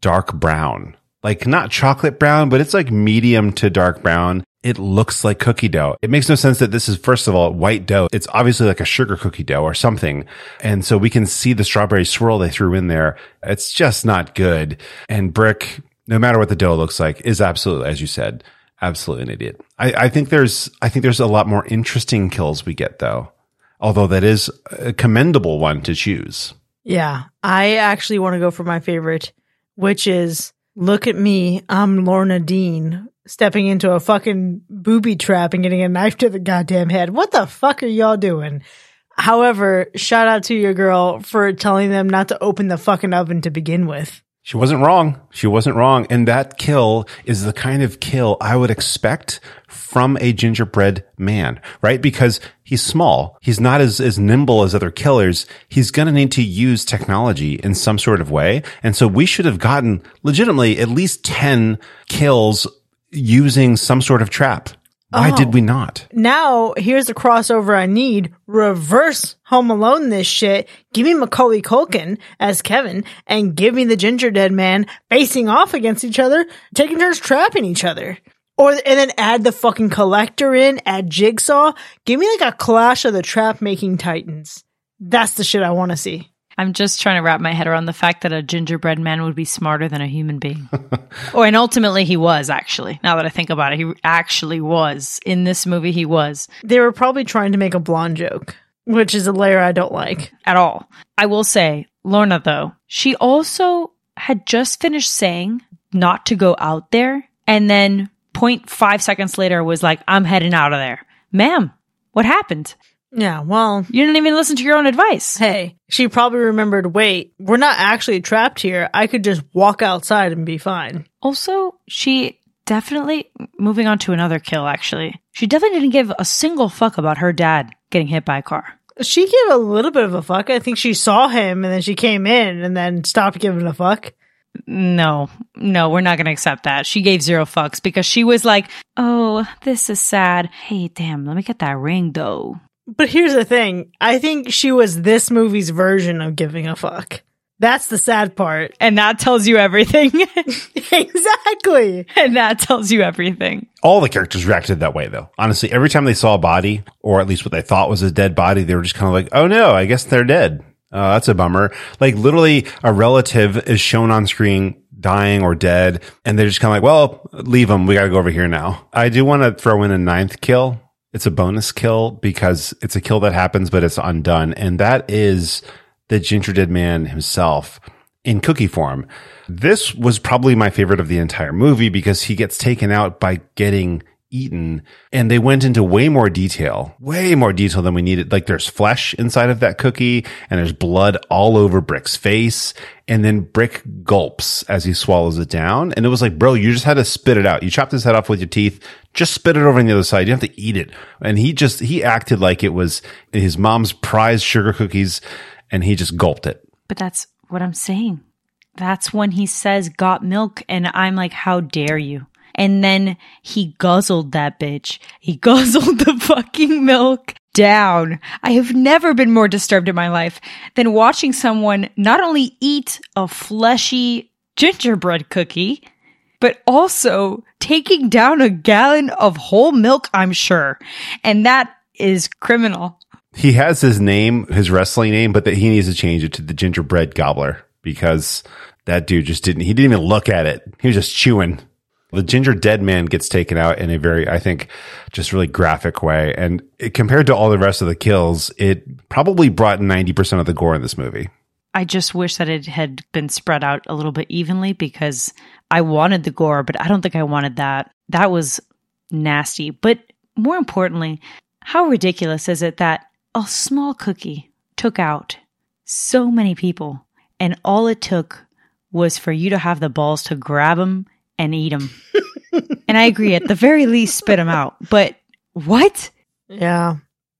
dark brown. Like not chocolate brown, but it's like medium to dark brown. It looks like cookie dough. It makes no sense that this is, first of all, white dough. It's obviously like a sugar cookie dough or something. And so we can see the strawberry swirl they threw in there. It's just not good. And Brick, no matter what the dough looks like, is absolutely, as you said, absolutely an idiot. I, I think there's, I think there's a lot more interesting kills we get though. Although that is a commendable one to choose. Yeah. I actually want to go for my favorite, which is look at me. I'm Lorna Dean stepping into a fucking booby trap and getting a knife to the goddamn head. What the fuck are y'all doing? However, shout out to your girl for telling them not to open the fucking oven to begin with. She wasn't wrong. She wasn't wrong. And that kill is the kind of kill I would expect from a gingerbread man, right? Because he's small. He's not as, as nimble as other killers. He's going to need to use technology in some sort of way. And so we should have gotten legitimately at least 10 kills using some sort of trap. Why oh, did we not? Now, here's the crossover I need. Reverse Home Alone this shit. Give me Macaulay Culkin as Kevin and give me the Gingerdead Man facing off against each other, taking turns trapping each other. Or, and then add the fucking collector in, add Jigsaw. Give me like a clash of the trap making titans. That's the shit I want to see. I'm just trying to wrap my head around the fact that a gingerbread man would be smarter than a human being. oh, and ultimately he was actually. Now that I think about it, he actually was. In this movie, he was. They were probably trying to make a blonde joke, which is a layer I don't like at all. I will say, Lorna, though, she also had just finished saying not to go out there. And then 0.5 seconds later was like, I'm heading out of there. Ma'am, what happened? Yeah, well, you didn't even listen to your own advice. Hey, she probably remembered, wait, we're not actually trapped here. I could just walk outside and be fine. Also, she definitely, moving on to another kill, actually, she definitely didn't give a single fuck about her dad getting hit by a car. She gave a little bit of a fuck. I think she saw him and then she came in and then stopped giving a fuck. No, no, we're not going to accept that. She gave zero fucks because she was like, oh, this is sad. Hey, damn, let me get that ring though. But here's the thing. I think she was this movie's version of giving a fuck. That's the sad part. And that tells you everything. exactly. and that tells you everything. All the characters reacted that way, though. Honestly, every time they saw a body, or at least what they thought was a dead body, they were just kind of like, oh no, I guess they're dead. Uh, that's a bummer. Like literally a relative is shown on screen dying or dead, and they're just kind of like, well, leave them. We got to go over here now. I do want to throw in a ninth kill. It's a bonus kill because it's a kill that happens, but it's undone. And that is the Gingerdead Man himself in cookie form. This was probably my favorite of the entire movie because he gets taken out by getting eaten and they went into way more detail, way more detail than we needed. Like there's flesh inside of that cookie and there's blood all over Brick's face. And then Brick gulps as he swallows it down. And it was like, bro, you just had to spit it out. You chopped his head off with your teeth. Just spit it over on the other side. You have to eat it. And he just, he acted like it was his mom's prized sugar cookies and he just gulped it. But that's what I'm saying. That's when he says, got milk. And I'm like, how dare you? And then he guzzled that bitch. He guzzled the fucking milk down. I have never been more disturbed in my life than watching someone not only eat a fleshy gingerbread cookie, but also taking down a gallon of whole milk, I'm sure. And that is criminal. He has his name, his wrestling name, but that he needs to change it to the gingerbread gobbler because that dude just didn't, he didn't even look at it. He was just chewing. The Gingerdead Man gets taken out in a very, I think, just really graphic way. And it, compared to all the rest of the kills, it probably brought 90% of the gore in this movie. I just wish that it had been spread out a little bit evenly because I wanted the gore, but I don't think I wanted that. That was nasty. But more importantly, how ridiculous is it that a small cookie took out so many people and all it took was for you to have the balls to grab them and eat them. and I agree, at the very least, spit them out. But what? Yeah.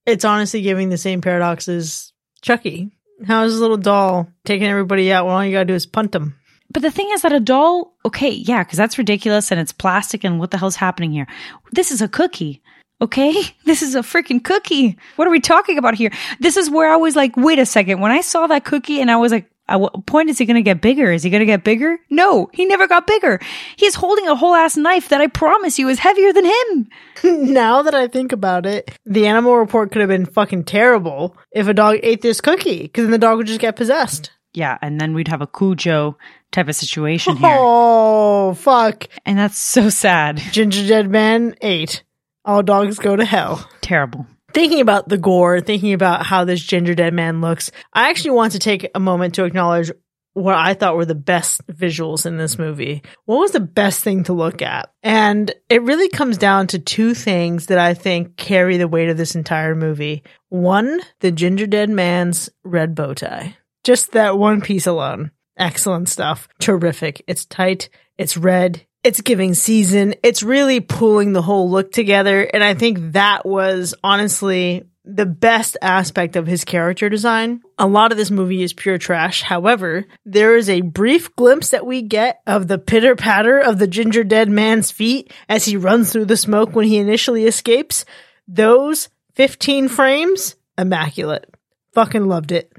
It's honestly giving the same paradox as Chucky. How's his little doll taking everybody out when all you gotta do is punt them? But the thing is that a doll, okay, yeah, because that's ridiculous and it's plastic and what the hell's happening here? This is a cookie. Okay, this is a freaking cookie. What are we talking about here? This is where I was like, wait a second. When I saw that cookie and I was like, Uh, at what point is he going to get bigger? Is he going to get bigger? No, he never got bigger. He's holding a whole ass knife that I promise you is heavier than him. now that I think about it, the animal report could have been fucking terrible if a dog ate this cookie because then the dog would just get possessed. Yeah, and then we'd have a Cujo type of situation here. Oh, fuck. And that's so sad. Gingerdead Man ate. All dogs go to hell. Terrible thinking about the gore, thinking about how this Gingerdead Man looks, I actually want to take a moment to acknowledge what I thought were the best visuals in this movie. What was the best thing to look at? And it really comes down to two things that I think carry the weight of this entire movie. One, the Gingerdead Man's red bow tie. Just that one piece alone. Excellent stuff. Terrific. It's tight. It's red it's giving season. It's really pulling the whole look together. And I think that was honestly the best aspect of his character design. A lot of this movie is pure trash. However, there is a brief glimpse that we get of the pitter patter of the Gingerdead Man's feet as he runs through the smoke when he initially escapes. Those 15 frames, immaculate. Fucking loved it.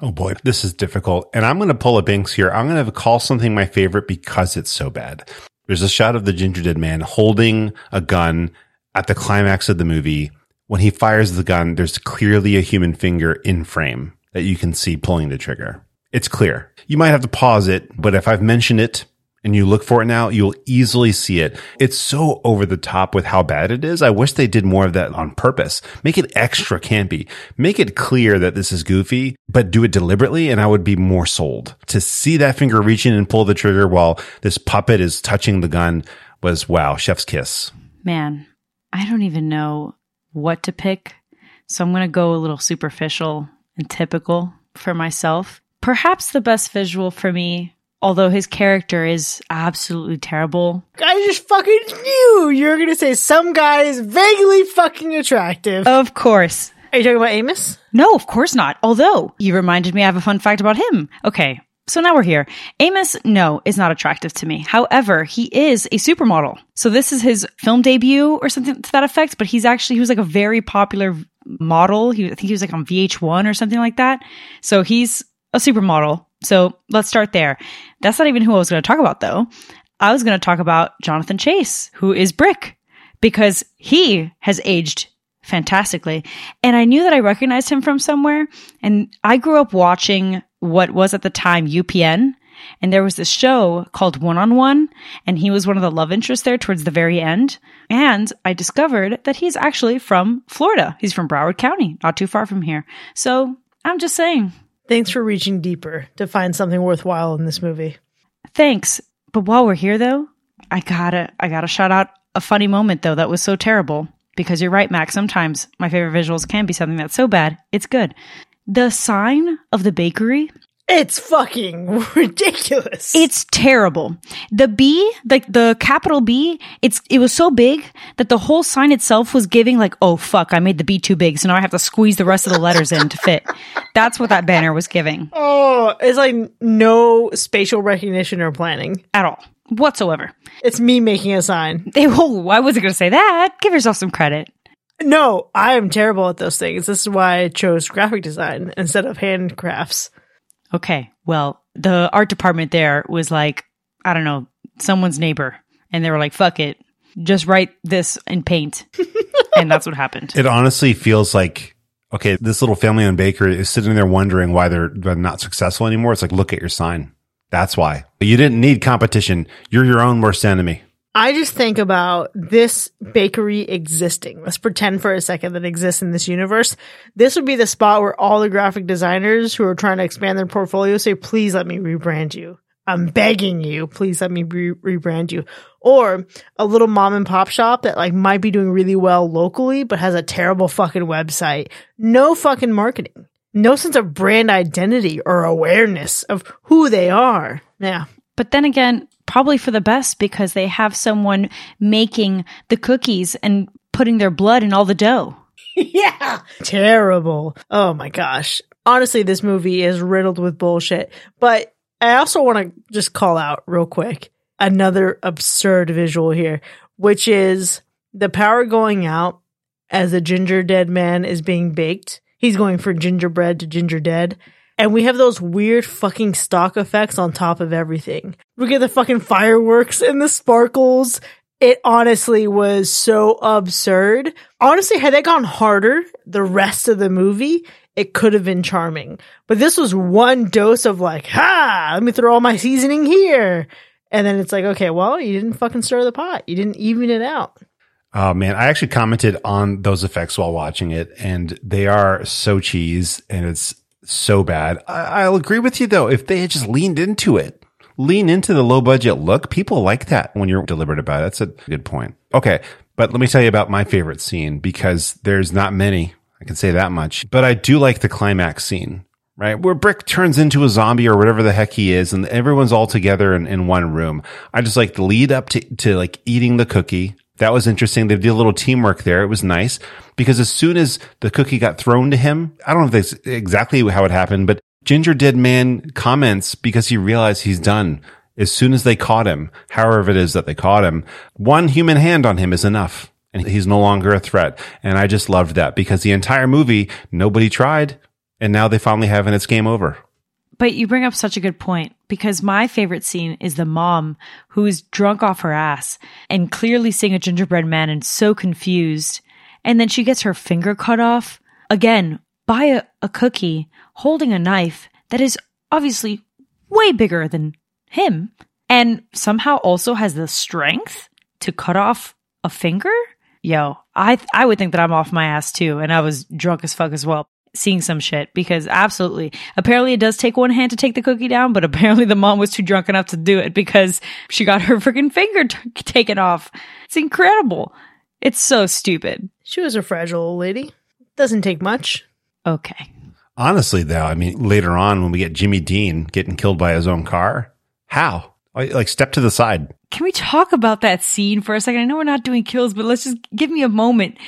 Oh boy, this is difficult. And I'm going to pull a Binks here. I'm going to call something my favorite because it's so bad. There's a shot of the Gingerdead Man holding a gun at the climax of the movie. When he fires the gun, there's clearly a human finger in frame that you can see pulling the trigger. It's clear. You might have to pause it, but if I've mentioned it and you look for it now, you'll easily see it. It's so over the top with how bad it is. I wish they did more of that on purpose. Make it extra campy. Make it clear that this is goofy, but do it deliberately. And I would be more sold to see that finger reaching and pull the trigger while this puppet is touching the gun was wow, chef's kiss. Man, I don't even know what to pick. So I'm going to go a little superficial and typical for myself. Perhaps the best visual for me although his character is absolutely terrible. I just fucking knew you were gonna say some guy is vaguely fucking attractive. Of course. Are you talking about Amos? No, of course not. Although you reminded me I have a fun fact about him. Okay. So now we're here. Amos, no, is not attractive to me. However, he is a supermodel. So this is his film debut or something to that effect, but he's actually, he was like a very popular model. He, I think he was like on VH1 or something like that. So he's a supermodel. So let's start there. That's not even who I was going to talk about though. I was going to talk about Jonathan Chase, who is Brick, because he has aged fantastically. And I knew that I recognized him from somewhere. And I grew up watching what was at the time UPN. And there was this show called One on One, and he was one of the love interests there towards the very end. And I discovered that he's actually from Florida. He's from Broward County, not too far from here. So I'm just saying. Thanks for reaching deeper to find something worthwhile in this movie. Thanks. But while we're here though, I gotta I gotta shout out a funny moment though that was so terrible. Because you're right, Max, sometimes my favorite visuals can be something that's so bad, it's good. The sign of the bakery It's fucking ridiculous. It's terrible. The B, like the capital B, it's it was so big that the whole sign itself was giving like, oh fuck, I made the B too big, so now I have to squeeze the rest of the letters in to fit. That's what that banner was giving oh, it's like no spatial recognition or planning. at all whatsoever. It's me making a sign. They, oh, I wasn't gonna say that. Give yourself some credit. No, I am terrible at those things. This is why I chose graphic design instead of handcrafts. Okay, well, the art department there was like, I don't know, someone's neighbor, and they were like, fuck it, just write this in paint, and that's what happened. It honestly feels like, okay, this little family owned bakery is sitting there wondering why they're, they're not successful anymore. It's like, look at your sign. That's why. You didn't need competition. You're your own worst enemy. I just think about this bakery existing. Let's pretend for a second that it exists in this universe. This would be the spot where all the graphic designers who are trying to expand their portfolio say, please let me rebrand you. I'm begging you, please let me re- rebrand you. Or a little mom and pop shop that like might be doing really well locally, but has a terrible fucking website. No fucking marketing. No sense of brand identity or awareness of who they are. Yeah. But then again, probably for the best because they have someone making the cookies and putting their blood in all the dough. yeah. Terrible. Oh my gosh. Honestly, this movie is riddled with bullshit. But I also want to just call out real quick another absurd visual here, which is the power going out as the Gingerdead Man is being baked. He's going from gingerbread to ginger dead. And we have those weird fucking stock effects on top of everything. We get the fucking fireworks and the sparkles. It honestly was so absurd. Honestly, had they gone harder the rest of the movie, it could have been charming. But this was one dose of like, ha, let me throw all my seasoning here. And then it's like, okay, well, you didn't fucking stir the pot. You didn't even it out. Oh man, I actually commented on those effects while watching it, and they are so cheese, and it's so bad. I, I'll agree with you though. If they had just leaned into it, lean into the low budget look, people like that when you're deliberate about it. That's a good point. Okay, but let me tell you about my favorite scene because there's not many. I can say that much, but I do like the climax scene. Right, where Brick turns into a zombie or whatever the heck he is, and everyone's all together in, in one room. I just like the lead up to, to like eating the cookie, that was interesting. They did a little teamwork there. It was nice because as soon as the cookie got thrown to him, I don't know if that's exactly how it happened, but Gingerdead Man comments because he realized he's done. As soon as they caught him, however it is that they caught him, one human hand on him is enough and he's no longer a threat. And I just loved that because the entire movie, nobody tried. And now they finally have and it's game over. But you bring up such a good point because my favorite scene is the mom who is drunk off her ass and clearly seeing a gingerbread man and so confused. And then she gets her finger cut off again by a, a cookie holding a knife that is obviously way bigger than him and somehow also has the strength to cut off a finger. Yo, I I would think that I'm off my ass too, and I was drunk as fuck as well seeing some shit because absolutely. Apparently it does take one hand to take the cookie down, but apparently the mom was too drunk enough to do it because she got her freaking finger t- taken off. It's incredible. It's so stupid. She was a fragile old lady. Doesn't take much. Okay. Honestly, though, I mean, later on when we get Jimmy Dean getting killed by his own car, how? Oh, like, step to the side. Can we talk about that scene for a second? I know we're not doing kills, but let's just give me a moment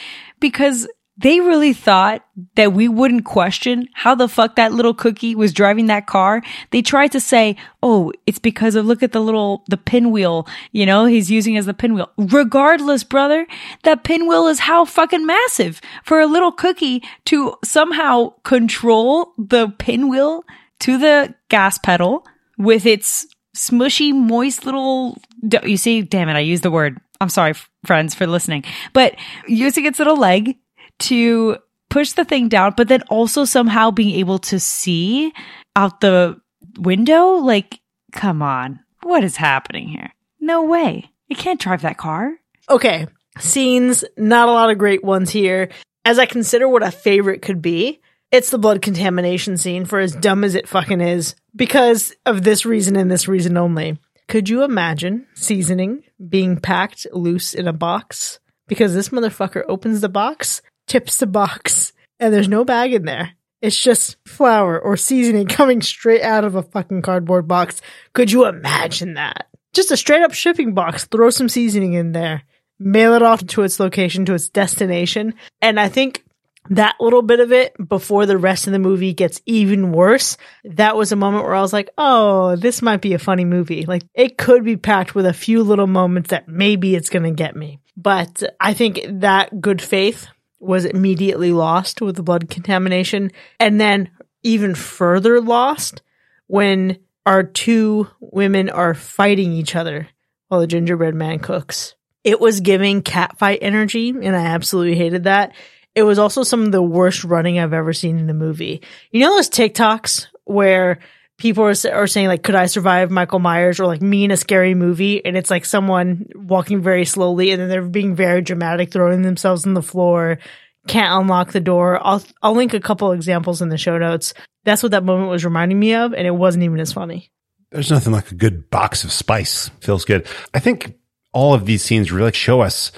because they really thought that we wouldn't question how the fuck that little cookie was driving that car. They tried to say, oh, it's because of look at the little, the pinwheel, you know, he's using as the pinwheel. Regardless, brother, that pinwheel is how fucking massive for a little cookie to somehow control the pinwheel to the gas pedal with its smushy, moist little, you see, damn it, I used the word. I'm sorry, friends, for listening, but using its little leg to push the thing down, but then also somehow being able to see out the window. Like, come on. What is happening here? No way. You can't drive that car. Okay. Scenes, not a lot of great ones here. As I consider what a favorite could be, it's the blood contamination scene for as dumb as it fucking is because of this reason and this reason only. Could you imagine seasoning being packed loose in a box? Because this motherfucker opens the box tips the box and there's no bag in there. It's just flour or seasoning coming straight out of a fucking cardboard box. Could you imagine that? Just a straight up shipping box, throw some seasoning in there, mail it off to its location, to its destination. And I think that little bit of it before the rest of the movie gets even worse, that was a moment where I was like, oh, this might be a funny movie. Like it could be packed with a few little moments that maybe it's going to get me. But I think that good faith was immediately lost with the blood contamination and then even further lost when our two women are fighting each other while the gingerbread man cooks. It was giving catfight energy and I absolutely hated that. It was also some of the worst running I've ever seen in a movie. You know those TikToks where people are, are saying like, could I survive Michael Myers or like me in a scary movie? And it's like someone walking very slowly and then they're being very dramatic, throwing themselves on the floor, can't unlock the door. I'll, I'll link a couple examples in the show notes. That's what that moment was reminding me of. And it wasn't even as funny. There's nothing like a good box of spice. Feels good. I think all of these scenes really show us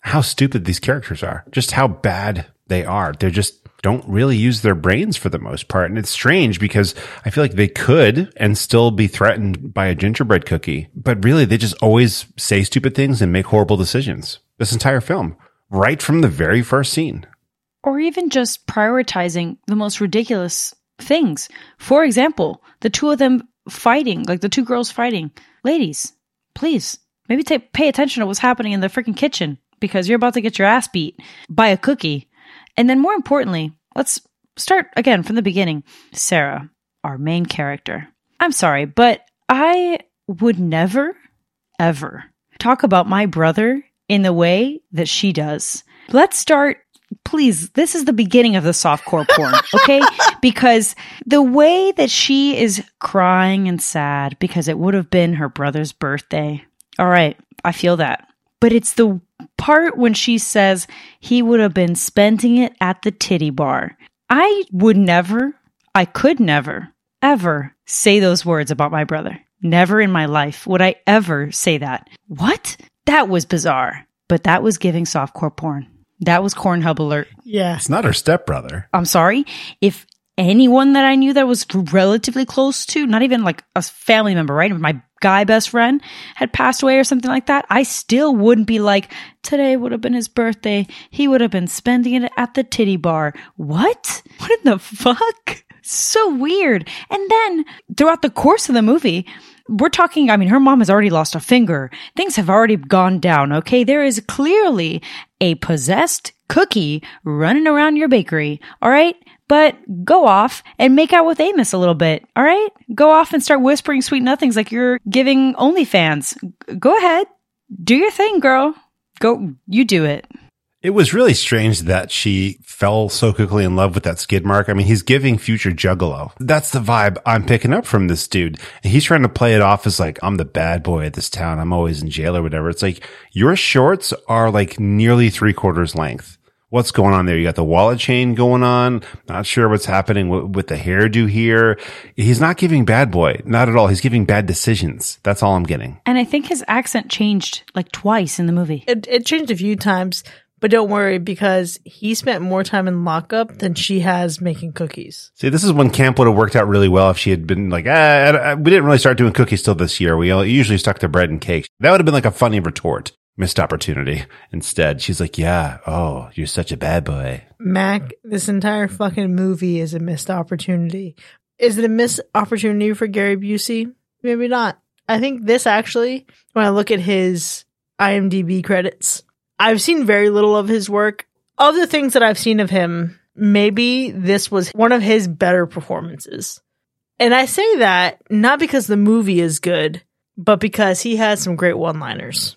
how stupid these characters are, just how bad they are. They're just don't really use their brains for the most part. And it's strange because I feel like they could and still be threatened by a gingerbread cookie, but really they just always say stupid things and make horrible decisions. This entire film, right from the very first scene. Or even just prioritizing the most ridiculous things. For example, the two of them fighting, like the two girls fighting. Ladies, please, maybe t- pay attention to what's happening in the freaking kitchen because you're about to get your ass beat by a cookie and then more importantly, let's start again from the beginning. Sarah, our main character. I'm sorry, but I would never, ever talk about my brother in the way that she does. Let's start please, this is the beginning of the softcore porn, okay? because the way that she is crying and sad because it would have been her brother's birthday. All right, I feel that. But it's the part when she says he would have been spending it at the titty bar. I would never, I could never, ever say those words about my brother. Never in my life would I ever say that. What? That was bizarre. But that was giving softcore porn. That was Cornhub alert. Yeah. It's not her stepbrother. I'm sorry. If anyone that I knew that was relatively close to, not even like a family member, right? My guy best friend had passed away or something like that, I still wouldn't be like, today would have been his birthday. He would have been spending it at the titty bar. What? What in the fuck? So weird. And then throughout the course of the movie, we're talking, I mean, her mom has already lost a finger. Things have already gone down. Okay. There is clearly a possessed cookie running around your bakery. All right but go off and make out with Amos a little bit. All right. Go off and start whispering sweet nothings like you're giving OnlyFans. Go ahead. Do your thing, girl. Go, you do it. It was really strange that she fell so quickly in love with that skid mark. I mean, he's giving future juggalo. That's the vibe I'm picking up from this dude. He's trying to play it off as like, I'm the bad boy at this town. I'm always in jail or whatever. It's like your shorts are like nearly three quarters length what's going on there? You got the wallet chain going on. Not sure what's happening with, with, the hairdo here. He's not giving bad boy. Not at all. He's giving bad decisions. That's all I'm getting. And I think his accent changed like twice in the movie. It, it changed a few times, but don't worry because he spent more time in lockup than she has making cookies. See, this is when camp would have worked out really well if she had been like, ah, we didn't really start doing cookies till this year. We usually stuck to bread and cake. That would have been like a funny retort. Missed opportunity. Instead, she's like, yeah, oh, you're such a bad boy. Mac, this entire fucking movie is a missed opportunity. Is it a missed opportunity for Gary Busey? Maybe not. I think this actually, when I look at his IMDb credits, I've seen very little of his work. Of the things that I've seen of him, maybe this was one of his better performances. And I say that not because the movie is good, but because he has some great one-liners.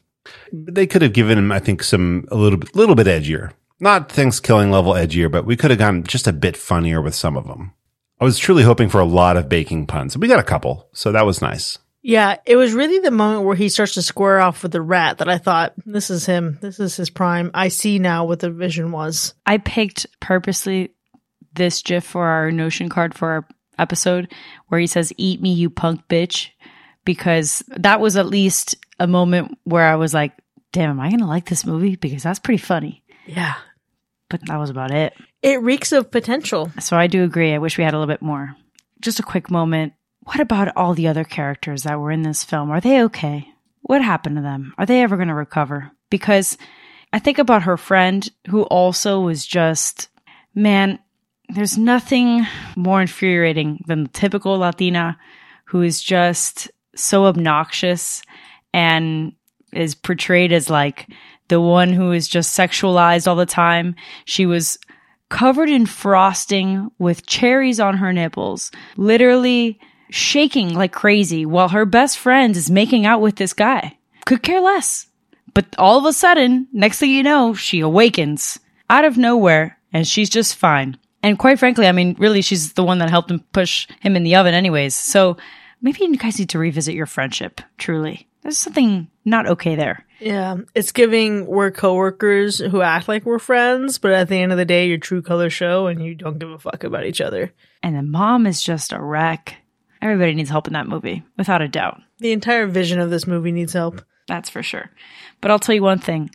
They could have given him, I think, some a little bit, little bit edgier. Not things killing level edgier, but we could have gone just a bit funnier with some of them. I was truly hoping for a lot of baking puns. We got a couple, so that was nice. Yeah, it was really the moment where he starts to square off with the rat that I thought, this is him. This is his prime. I see now what the vision was. I picked purposely this GIF for our Notion card for our episode where he says, Eat me, you punk bitch, because that was at least a moment where I was like, damn, am I going to like this movie? Because that's pretty funny. Yeah. But that was about it. It reeks of potential. So I do agree. I wish we had a little bit more. Just a quick moment. What about all the other characters that were in this film? Are they okay? What happened to them? Are they ever going to recover? Because I think about her friend who also was just, man, there's nothing more infuriating than the typical Latina who is just so obnoxious and is portrayed as like the one who is just sexualized all the time. She was covered in frosting with cherries on her nipples, literally shaking like crazy while her best friend is making out with this guy. Could care less. But all of a sudden, next thing you know, she awakens out of nowhere and she's just fine. And quite frankly, I mean, really, she's the one that helped him push him in the oven, anyways. So maybe you guys need to revisit your friendship, truly. There's something not okay there. Yeah, it's giving we're coworkers who act like we're friends, but at the end of the day, your true color show and you don't give a fuck about each other. And the mom is just a wreck. Everybody needs help in that movie, without a doubt. The entire vision of this movie needs help. That's for sure. But I'll tell you one thing.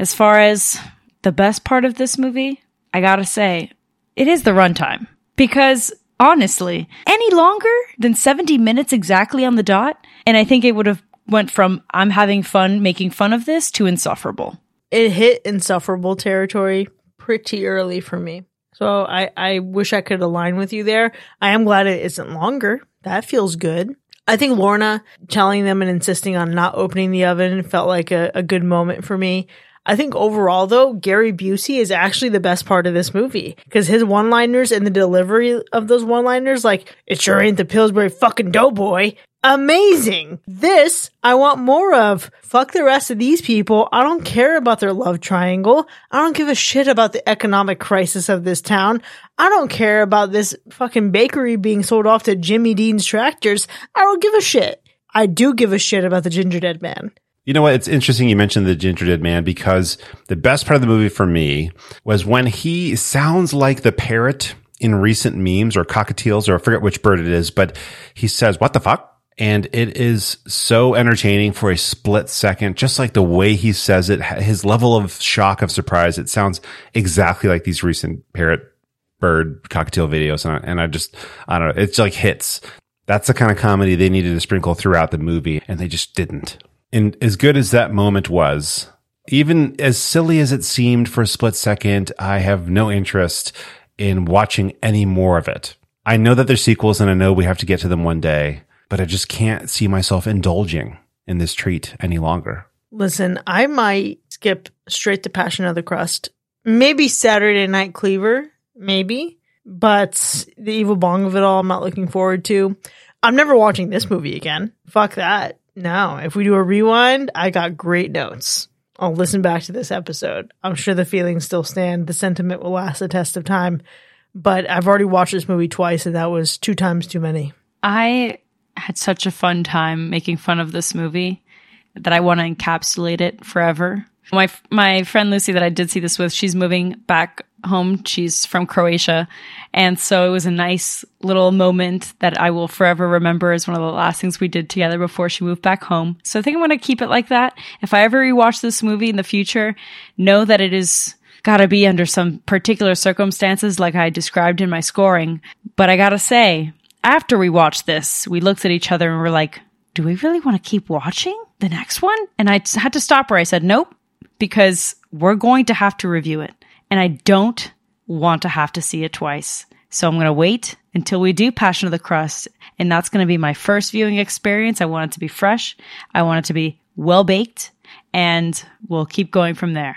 As far as the best part of this movie, I gotta say, it is the runtime. Because honestly, any longer than 70 minutes exactly on the dot, and I think it would have went from I'm having fun making fun of this to insufferable. It hit insufferable territory pretty early for me. So I, I wish I could align with you there. I am glad it isn't longer. That feels good. I think Lorna telling them and insisting on not opening the oven felt like a, a good moment for me. I think overall though, Gary Busey is actually the best part of this movie because his one-liners and the delivery of those one-liners, like "It sure ain't the Pillsbury fucking doughboy," amazing. This I want more of. Fuck the rest of these people. I don't care about their love triangle. I don't give a shit about the economic crisis of this town. I don't care about this fucking bakery being sold off to Jimmy Dean's tractors. I don't give a shit. I do give a shit about the Gingerdead Man. You know what? It's interesting you mentioned the Gingerdead Man because the best part of the movie for me was when he sounds like the parrot in recent memes or cockatiels or I forget which bird it is, but he says, what the fuck? And it is so entertaining for a split second, just like the way he says it, his level of shock of surprise. It sounds exactly like these recent parrot bird cockatiel videos. And I, and I just, I don't know. It's like hits. That's the kind of comedy they needed to sprinkle throughout the movie and they just didn't. And as good as that moment was, even as silly as it seemed for a split second, I have no interest in watching any more of it. I know that there's sequels and I know we have to get to them one day, but I just can't see myself indulging in this treat any longer. Listen, I might skip straight to Passion of the Crust. Maybe Saturday Night Cleaver, maybe, but the evil bong of it all, I'm not looking forward to. I'm never watching this movie again. Fuck that. No, if we do a rewind, I got great notes. I'll listen back to this episode. I'm sure the feelings still stand. The sentiment will last the test of time. But I've already watched this movie twice, and that was two times too many. I had such a fun time making fun of this movie that I want to encapsulate it forever. My my friend Lucy that I did see this with, she's moving back home. She's from Croatia. And so it was a nice little moment that I will forever remember as one of the last things we did together before she moved back home. So I think I'm going to keep it like that. If I ever rewatch this movie in the future, know that it is gotta be under some particular circumstances like I described in my scoring. But I gotta say, after we watched this, we looked at each other and we were like, do we really want to keep watching the next one? And I had to stop her. I said, nope, because we're going to have to review it. And I don't want to have to see it twice. So I'm going to wait until we do Passion of the Crust. And that's going to be my first viewing experience. I want it to be fresh. I want it to be well baked and we'll keep going from there.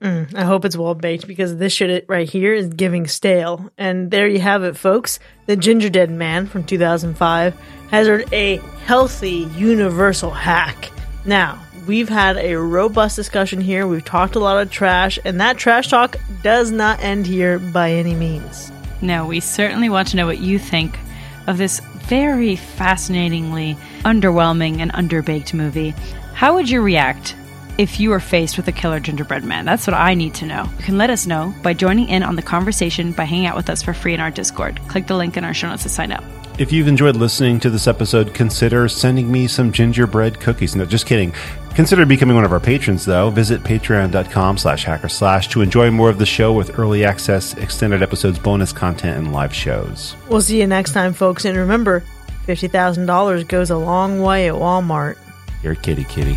Mm, I hope it's well baked because this shit right here is giving stale. And there you have it, folks. The Gingerdead Man from 2005 has earned a healthy universal hack. Now, we've had a robust discussion here. We've talked a lot of trash, and that trash talk does not end here by any means. No, we certainly want to know what you think of this very fascinatingly underwhelming and underbaked movie. How would you react if you are faced with a killer gingerbread man? That's what I need to know. You can let us know by joining in on the conversation by hanging out with us for free in our Discord. Click the link in our show notes to sign up. If you've enjoyed listening to this episode, consider sending me some gingerbread cookies. No, just kidding. Consider becoming one of our patrons, though. Visit patreon.com slash hackorslash to enjoy more of the show with early access, extended episodes, bonus content, and live shows. We'll see you next time, folks. And remember, $50,000 goes a long way at Walmart. You're kitty kitty.